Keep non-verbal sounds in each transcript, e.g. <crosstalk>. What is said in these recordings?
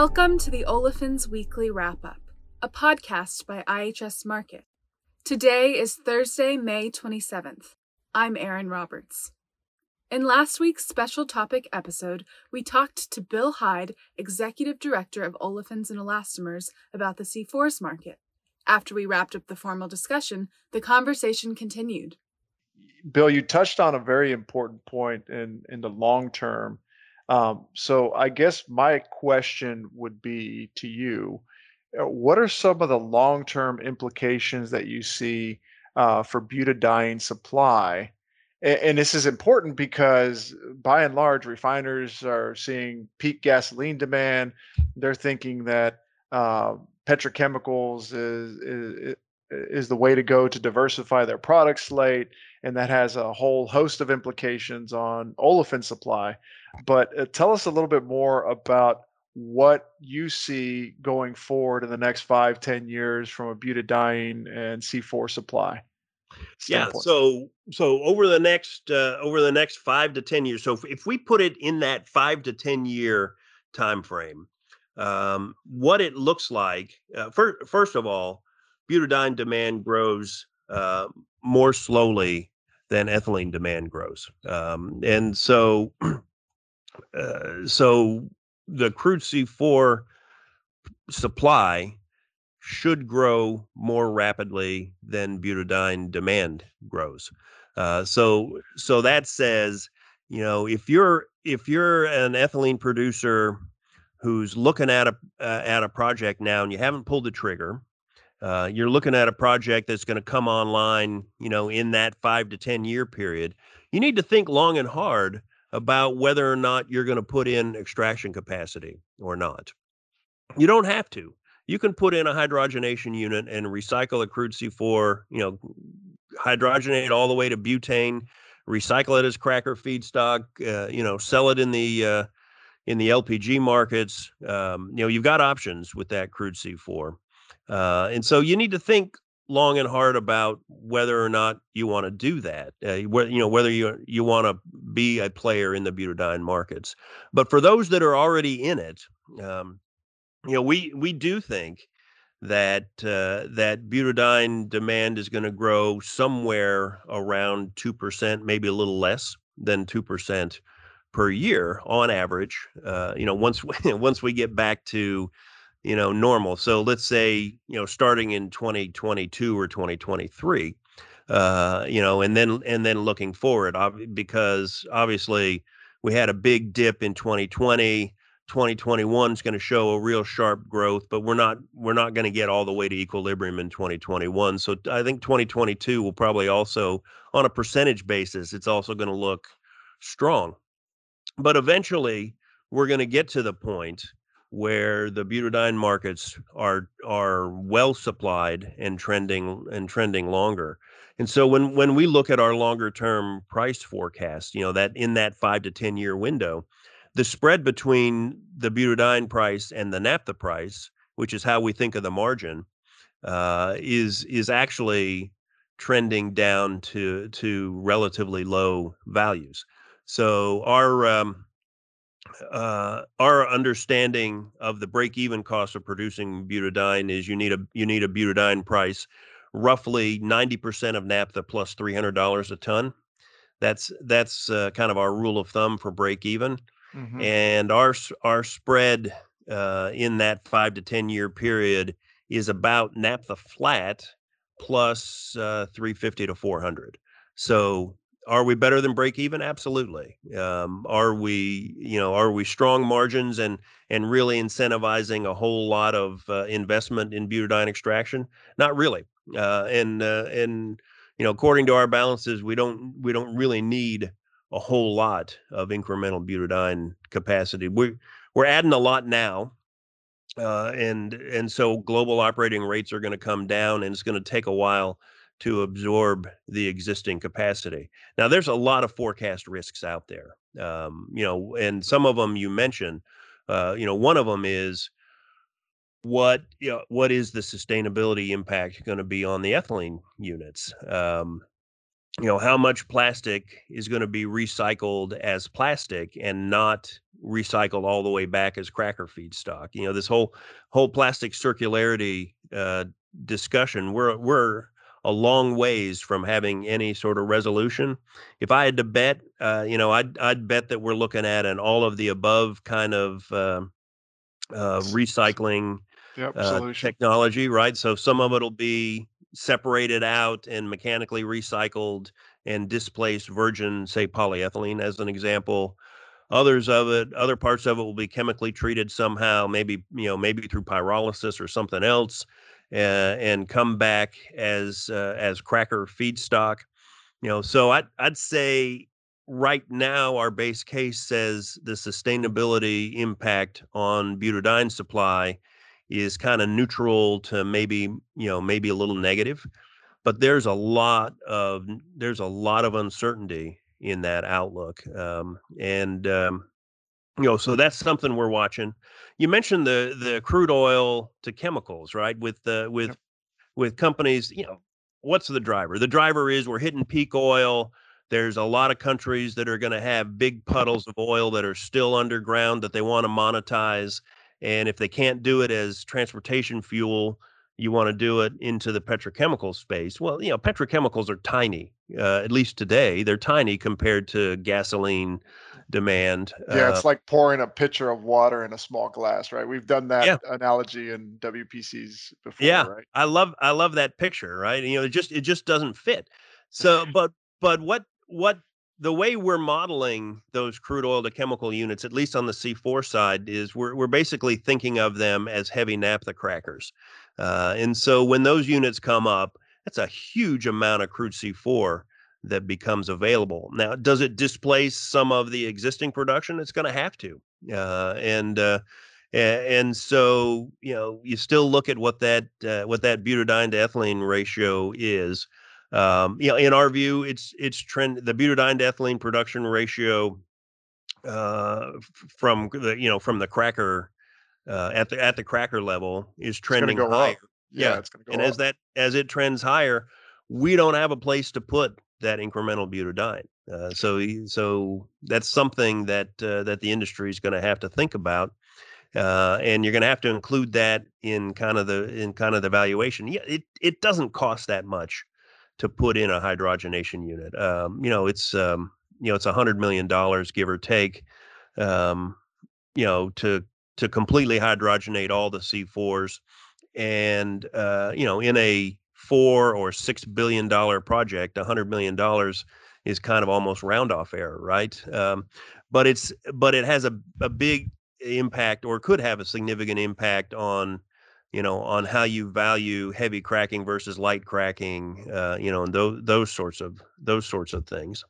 Welcome to the Olefins Weekly Wrap Up, a podcast by IHS Markit. Today is Thursday, May 27th. I'm Erin Roberts. In last week's special topic episode, we talked to Bill Hyde, Executive Director of Olefins and Elastomers, about the C4s market. After we wrapped up the formal discussion, the conversation continued. Bill, you touched on a very important point in, in the long term. Um, so I guess my question would be to you, uh, what are some of the long-term implications that you see uh, for butadiene supply? And, and this is important because by and large, refiners are seeing peak gasoline demand. They're thinking that uh, petrochemicals is, is is the way to go to diversify their product slate and that has a whole host of implications on olefin supply. But uh, tell us a little bit more about what you see going forward in the next five, ten years from a butadiene and C4 supply. Standpoint. Yeah, so so over the next uh, over the next five to ten years. So if, if we put it in that five to ten year time frame, um, what it looks like. Uh, first, first of all, butadiene demand grows uh, more slowly than ethylene demand grows. Um, and so, <clears throat> uh, so the crude C4 supply should grow more rapidly than butadiene demand grows. Uh, so, so that says, you know, if you're if you're an ethylene producer who's looking at a uh, at a project now and you haven't pulled the trigger, uh, you're looking at a project that's going to come online, you know, in that five to 10 year period. You need to think long and hard about whether or not you're going to put in extraction capacity or not. You don't have to. You can put in a hydrogenation unit and recycle a crude C4, you know, hydrogenate all the way to butane, recycle it as cracker feedstock, uh, you know, sell it in the uh, in the LPG markets. Um, you know, you've got options with that crude C4. Uh, and so you need to think long and hard about whether or not you want to do that. Uh, you know whether you you want to be a player in the butadiene markets. But for those that are already in it, um, you know we we do think that uh, that butadiene demand is going to grow somewhere around two percent, maybe a little less than two percent per year on average. Uh, you know, once we, <laughs> once we get back to you know, normal. So let's say, you know, starting in 2022 or 2023, uh, you know, and then and then looking forward, because obviously we had a big dip in 2020. 2021 is going to show a real sharp growth, but we're not we're not going to get all the way to equilibrium in 2021. So I think 2022 will probably also, on a percentage basis, it's also going to look strong. But eventually, we're going to get to the point where the butadiene markets are are well supplied and trending and trending longer. And so when when we look at our longer term price forecast, you know, that in that 5 to 10 year window, the spread between the butadiene price and the naphtha price, which is how we think of the margin, uh, is is actually trending down to to relatively low values. So our um, uh, our understanding of the break-even cost of producing butadiene is you need a you need a butadiene price roughly 90% of naphtha plus $300 a ton. That's that's uh, kind of our rule of thumb for break even. Mm-hmm. And our our spread uh, in that 5 to 10 year period is about naphtha flat plus, uh, 350 to 400. So are we better than break even? Absolutely. Um, are we, you know, are we strong margins and and really incentivizing a whole lot of uh, investment in butadiene extraction? Not really. Uh, and uh, and you know, according to our balances, we don't we don't really need a whole lot of incremental butadiene capacity. We're we're adding a lot now. Uh, and and so global operating rates are going to come down, and it's going to take a while to absorb the existing capacity. Now, there's a lot of forecast risks out there, um, you know, and some of them you mentioned. Uh, you know, one of them is what you know, what is the sustainability impact going to be on the ethylene units? Um, you know how much plastic is going to be recycled as plastic and not recycled all the way back as cracker feedstock. You know, this whole whole plastic circularity uh, discussion. We're we're a long ways from having any sort of resolution. If I had to bet, uh, you know, I'd I'd bet that we're looking at an all of the above kind of uh, uh, recycling yep, uh, technology, right? So some of it'll be separated out and mechanically recycled and displaced virgin, say polyethylene, as an example. Others of it, other parts of it will be chemically treated somehow, maybe you know, maybe through pyrolysis or something else, and come back as uh, as cracker feedstock. You know, so I'd I'd say right now our base case says the sustainability impact on butadiene supply is kind of neutral to maybe you know maybe a little negative but there's a lot of there's a lot of uncertainty in that outlook. Um, and um, you know, so that's something we're watching. You mentioned the the crude oil to chemicals, right? With the with yep. with companies, you know, what's the driver? The driver is we're hitting peak oil. There's a lot of countries that are going to have big puddles of oil that are still underground that they want to monetize. And if they can't do it as transportation fuel, you want to do it into the petrochemical space. Well, you know, petrochemicals are tiny, uh, at least today. They're tiny compared to gasoline demand. Yeah, uh, it's like pouring a pitcher of water in a small glass, right? We've done that yeah. analogy in WPCs before, yeah, right? I love I love that picture, right? You know, it just it just doesn't fit. So, <laughs> but but what what the way we're modeling those crude oil to chemical units, at least on the C4 side, is we're we're basically thinking of them as heavy naphtha crackers. Uh, and so when those units come up, that's a huge amount of crude C4 that becomes available. Now, does it displace some of the existing production? It's going to have to. Uh, and uh, and so you know you still look at what that uh, what that butadiene to ethylene ratio is. Um, you know, in our view, it's it's trend the butadiene to ethylene production ratio uh, from the you know from the cracker uh, at the at the cracker level is trending higher. Up. Yeah, yeah, it's going to go. And up. as that as it trends higher, we don't have a place to put that incremental butadiene. Uh, so so that's something that uh, that the industry is going to have to think about. Uh, and you're going to have to include that in kind of the in kind of the valuation. Yeah, it it doesn't cost that much to put in a hydrogenation unit. Um, you know, it's um, you know it's a hundred million dollars give or take. Um, you know, to to completely hydrogenate all the C4s. And, uh, you know, in a four or six billion dollar project, a hundred million dollars is kind of almost round off error, right? Um, but it's but it has a, a big impact or could have a significant impact on you know on how you value heavy cracking versus light cracking uh, you know and those those sorts of those sorts of things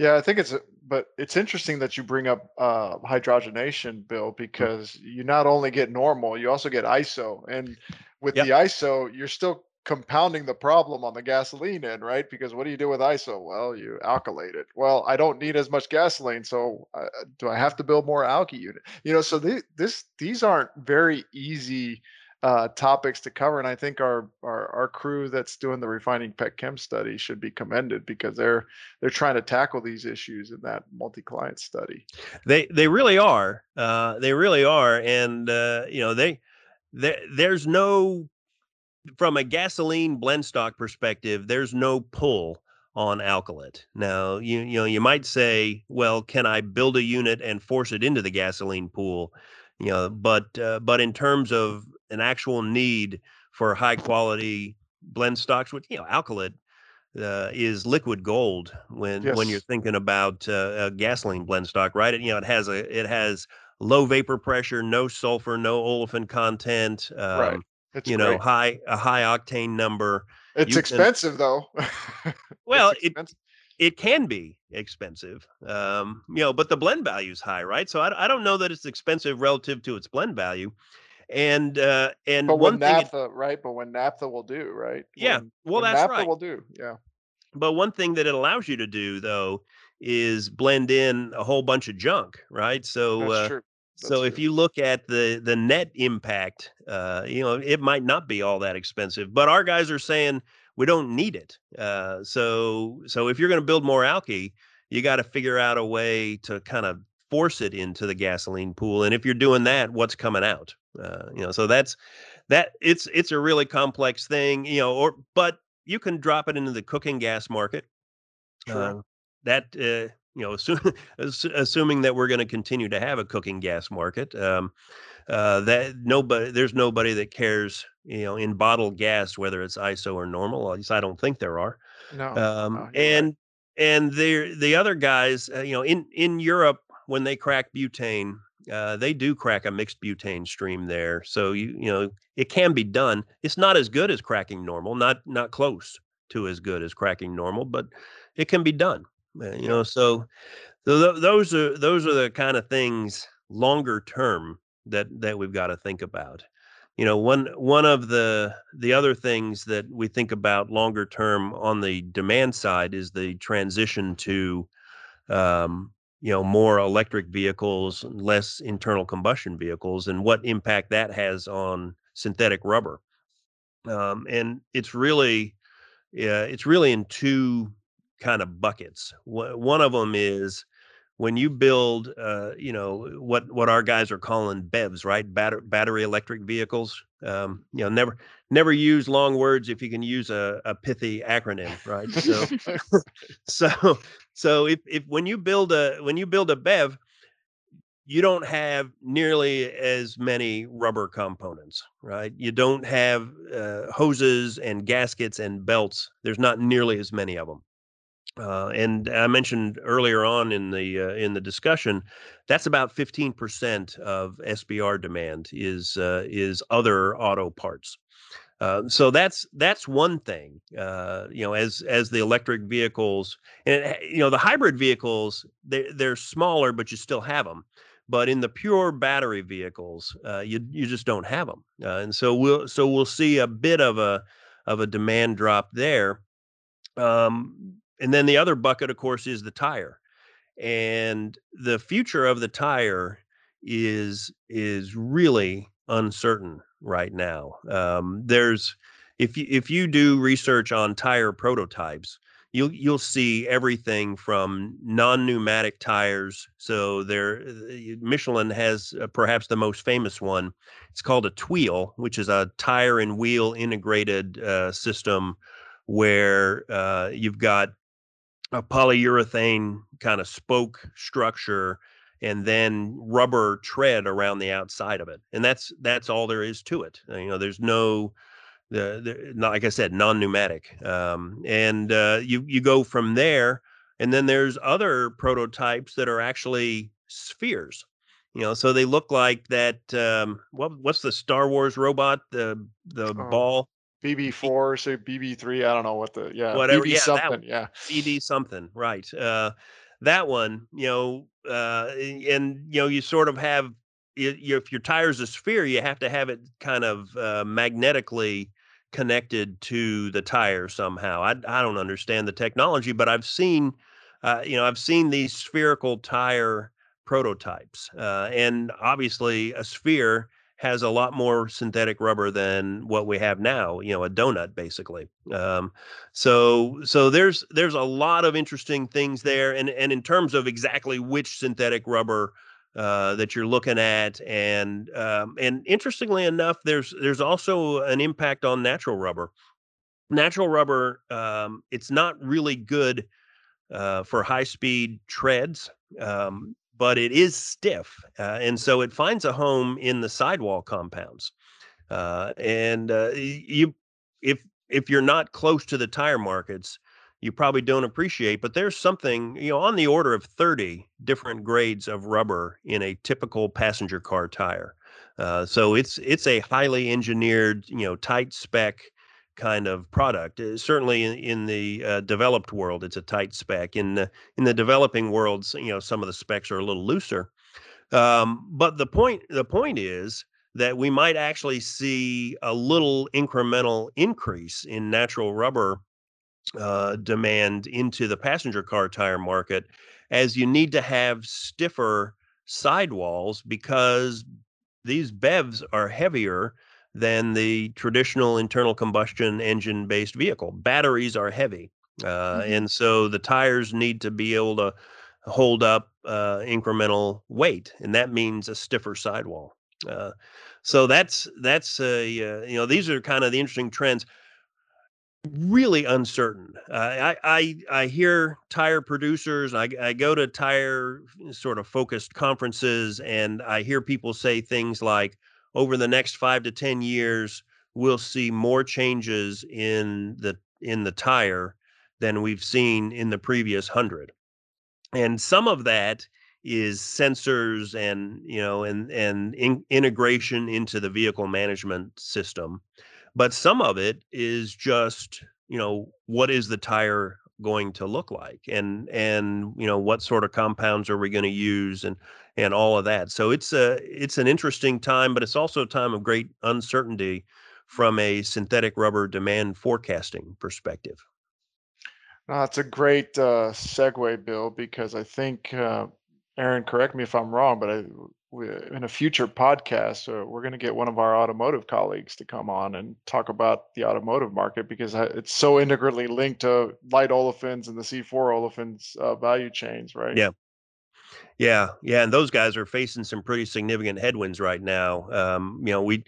yeah, I think it's but it's interesting that you bring up uh, hydrogenation, Bill, mm. because you not only get normal, you also get ISO, and with yep. the ISO, you're still compounding the problem on the gasoline end, right? Because what do you do with ISO? Well, you alkylate it. Well, I don't need as much gasoline, so uh, do I have to build more alky unit? You know, so th- this these aren't very easy uh, topics to cover. And I think our, our our crew that's doing the refining pet chem study should be commended because they're they're trying to tackle these issues in that multi-client study. They they really are. Uh, they really are, and uh, you know they there there's no from a gasoline blend stock perspective, there's no pull on alkylate. Now, you you know, you might say, well, can I build a unit and force it into the gasoline pool? You know, but uh, but in terms of an actual need for high quality blend stocks, which you know, alkylate uh, is liquid gold when yes. when you're thinking about uh, a gasoline blend stock, right? It, you know, it has a it has low vapor pressure, no sulfur, no olefin content. Um, right. It's you great. know, high a high octane number. It's you expensive can, though. <laughs> well, expensive. it it can be expensive, um, you know, but the blend value is high, right? So I, I don't know that it's expensive relative to its blend value. And uh, and but one naphtha, it, right? But when naphtha will do, right? Yeah, when, well, when that's naphtha right. will do, yeah. But one thing that it allows you to do, though, is blend in a whole bunch of junk, right? So, uh, so if you look at the the net impact, uh, you know, it might not be all that expensive. But our guys are saying we don't need it. Uh, so so if you're going to build more alky, you got to figure out a way to kind of force it into the gasoline pool. And if you're doing that, what's coming out? Uh, you know, so that's that. It's it's a really complex thing. You know, or but you can drop it into the cooking gas market. Uh, that uh, you know, assume, <laughs> assuming that we're going to continue to have a cooking gas market, um, uh, that nobody, there's nobody that cares, you know, in bottled gas whether it's ISO or normal. At least I don't think there are. No. Um, and right. and the the other guys, uh, you know, in in Europe when they crack butane, uh, they do crack a mixed butane stream there. So you you know it can be done. It's not as good as cracking normal, not not close to as good as cracking normal, but it can be done. Uh, you know, so so th- those are those are the kind of things longer term that that we've got to think about. You know, one one of the the other things that we think about longer term on the demand side is the transition to um, you know more electric vehicles, less internal combustion vehicles, and what impact that has on synthetic rubber. Um, and it's really yeah, it's really in two kind of buckets. One of them is when you build, uh, you know, what what our guys are calling BEVs, right? Battery battery electric vehicles. Um, you know, never never use long words if you can use a, a pithy acronym, right? So, <laughs> <laughs> so so if if when you build a when you build a BEV, you don't have nearly as many rubber components, right? You don't have uh, hoses and gaskets and belts. There's not nearly as many of them. Uh, and I mentioned earlier on in the uh, in the discussion, that's about 15% of SBR demand is uh, is other auto parts. Uh, so that's that's one thing. Uh, you know, as as the electric vehicles and you know the hybrid vehicles, they they're smaller, but you still have them. But in the pure battery vehicles, uh, you you just don't have them, and so we'll so we'll see a bit of a of a demand drop there. Um, and then the other bucket, of course, is the tire. And the future of the tire is is really uncertain right now. Um, there's if you if you do research on tire prototypes, you'll you'll see everything from non-pneumatic tires. So there, uh, Michelin has uh, perhaps the most famous one. It's called a Tweel, which is a tire and wheel integrated uh, system where uh, you've got a polyurethane kind of spoke structure and then rubber tread around the outside of it and that's that's all there is to it uh, you know there's no the, the not, like i said non-pneumatic um, and uh, you you go from there and then there's other prototypes that are actually spheres you know so they look like that um, what what's the star wars robot the the oh. ball BB4, so BB3. I don't know what the yeah whatever BB yeah, something yeah BD something right. Uh, that one, you know, uh, and you know, you sort of have you, if your tire's a sphere, you have to have it kind of uh, magnetically connected to the tire somehow. I I don't understand the technology, but I've seen, uh, you know, I've seen these spherical tire prototypes, uh, and obviously a sphere has a lot more synthetic rubber than what we have now you know a donut basically um, so so there's there's a lot of interesting things there and and in terms of exactly which synthetic rubber uh, that you're looking at and um, and interestingly enough there's there's also an impact on natural rubber. Natural rubber um, it's not really good uh, for high speed treads um, but it is stiff, uh, and so it finds a home in the sidewall compounds. Uh, and uh, you, if if you're not close to the tire markets, you probably don't appreciate. But there's something you know on the order of 30 different grades of rubber in a typical passenger car tire. Uh, so it's it's a highly engineered, you know, tight spec kind of product. Uh, certainly in, in the uh, developed world, it's a tight spec. In the in the developing worlds, you know, some of the specs are a little looser. Um, but the point the point is that we might actually see a little incremental increase in natural rubber uh, demand into the passenger car tire market, as you need to have stiffer sidewalls because these BEVs are heavier than the traditional internal combustion engine based vehicle. Batteries are heavy. Uh, mm-hmm. And so the tires need to be able to hold up uh, incremental weight, and that means a stiffer sidewall. Uh, so that's that's a uh, you know these are kind of the interesting trends really uncertain. I, I I hear tire producers. I, I go to tire sort of focused conferences, and I hear people say things like, "Over the next five to ten years, we'll see more changes in the in the tire than we've seen in the previous hundred. And some of that is sensors and you know and and in, integration into the vehicle management system but some of it is just you know what is the tire going to look like and and you know what sort of compounds are we going to use and and all of that. So it's a it's an interesting time but it's also a time of great uncertainty from a synthetic rubber demand forecasting perspective. No, it's a great uh, segue bill because i think uh, aaron correct me if i'm wrong but i we, in a future podcast, uh, we're going to get one of our automotive colleagues to come on and talk about the automotive market because it's so integrally linked to light olefins and the C4 olefins uh, value chains, right? Yeah. Yeah, yeah, and those guys are facing some pretty significant headwinds right now. Um, you know, we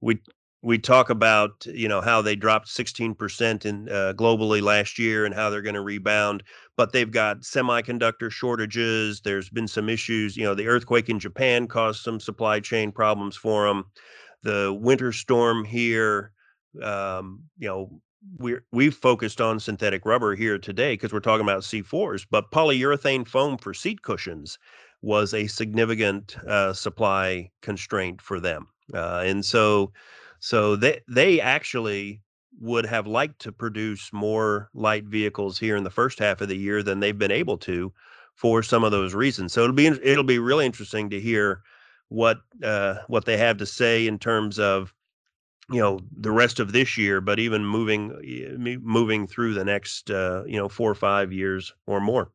we we talk about you know how they dropped 16% in uh, globally last year and how they're going to rebound but they've got semiconductor shortages there's been some issues you know the earthquake in japan caused some supply chain problems for them the winter storm here um, you know we're we've focused on synthetic rubber here today because we're talking about C4s but polyurethane foam for seat cushions was a significant uh, supply constraint for them uh, and so so they they actually would have liked to produce more light vehicles here in the first half of the year than they've been able to for some of those reasons. So it'll be it'll be really interesting to hear what uh, what they have to say in terms of you know the rest of this year, but even moving moving through the next uh, you know four or five years or more.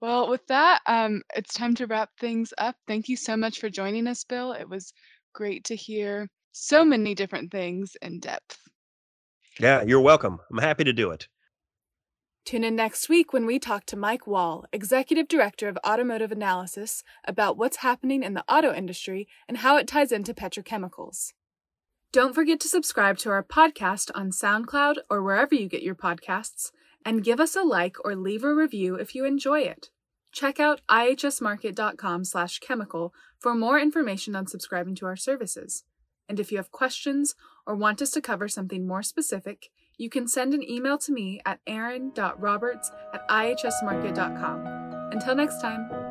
Well, with that, um, it's time to wrap things up. Thank you so much for joining us, Bill. It was great to hear so many different things in depth. Yeah, you're welcome. I'm happy to do it. Tune in next week when we talk to Mike Wall, Executive Director of Automotive Analysis, about what's happening in the auto industry and how it ties into petrochemicals. Don't forget to subscribe to our podcast on SoundCloud or wherever you get your podcasts, and give us a like or leave a review if you enjoy it. Check out ihsmarkit.com/chemical for more information on subscribing to our services. And if you have questions or want us to cover something more specific, you can send an email to me at aaron.roberts at ihsmarkit.com. Until next time.